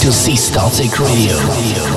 to C Static Radio.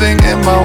Are thing in my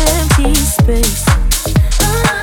empty space. Ah.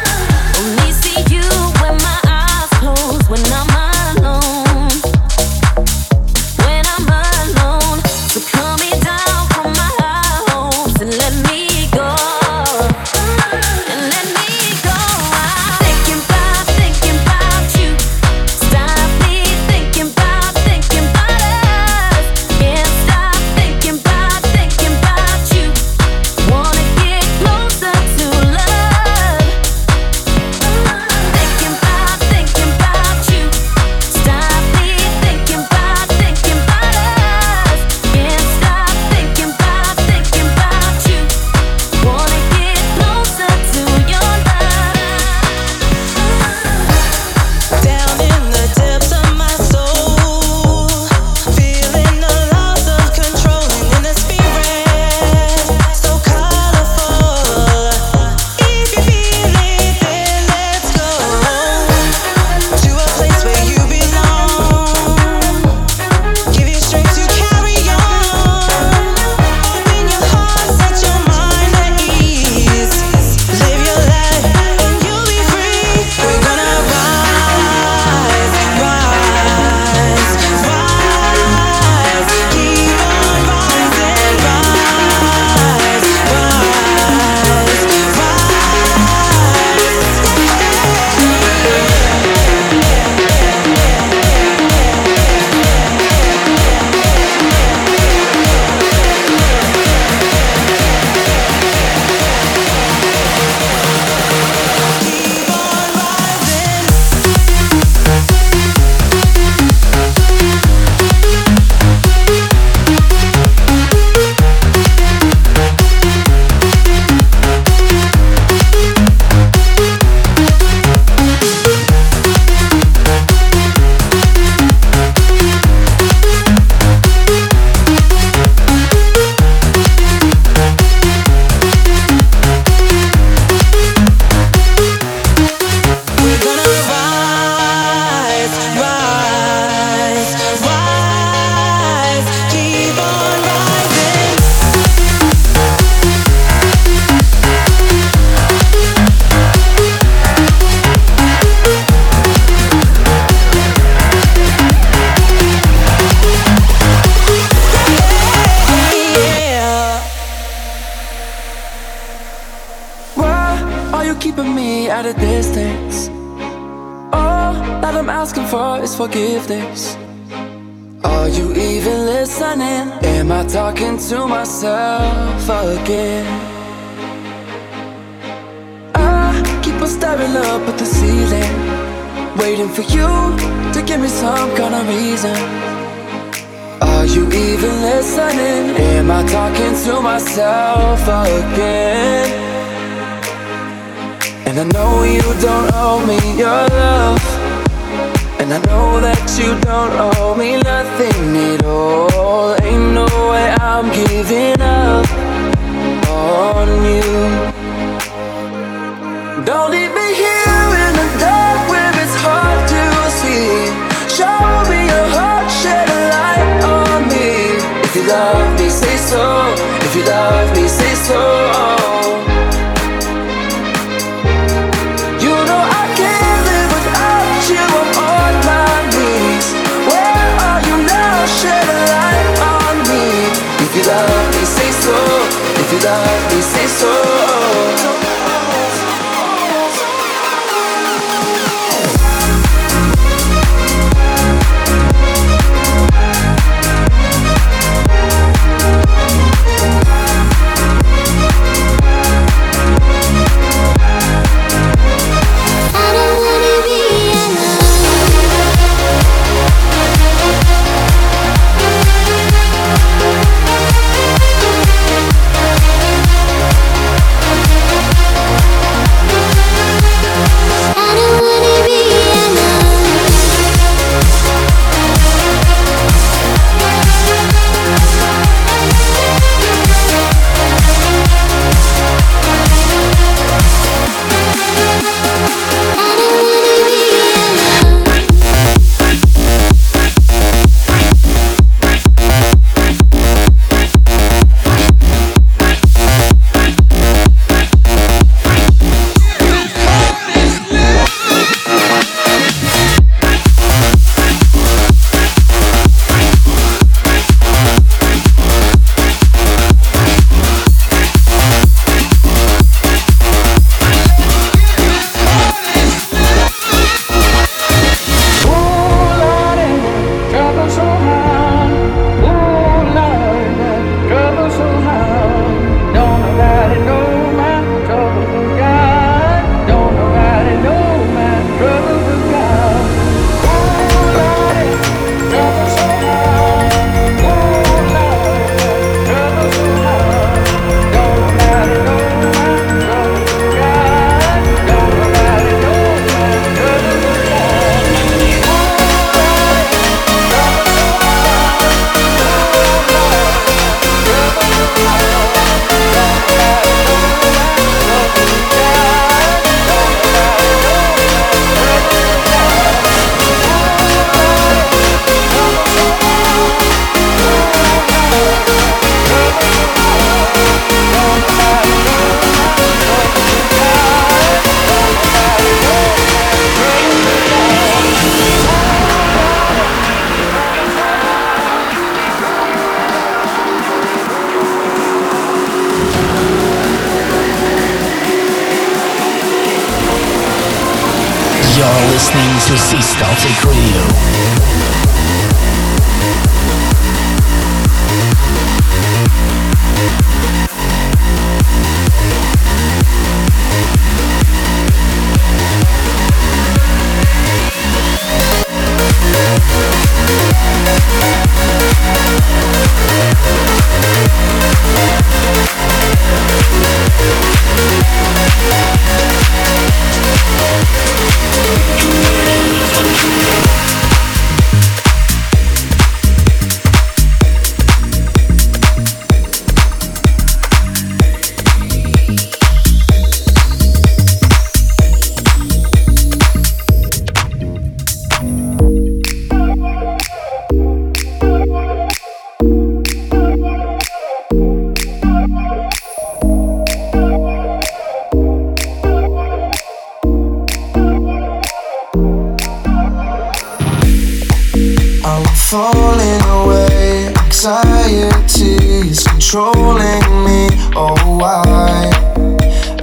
falling away. Anxiety is controlling me. Oh, why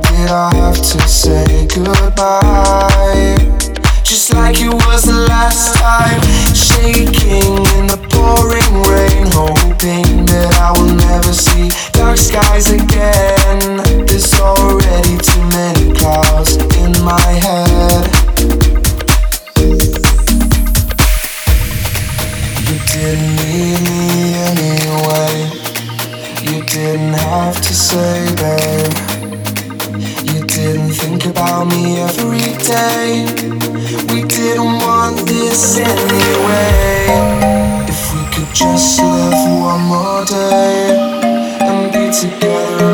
did I have to say goodbye? Just like it was the last time, shaking in the pouring rain, hoping that I will never see dark skies again. There's already too many clouds in my head. Didn't need me anyway. You didn't have to say, babe. You didn't think about me every day. We didn't want this anyway. If we could just live one more day and be together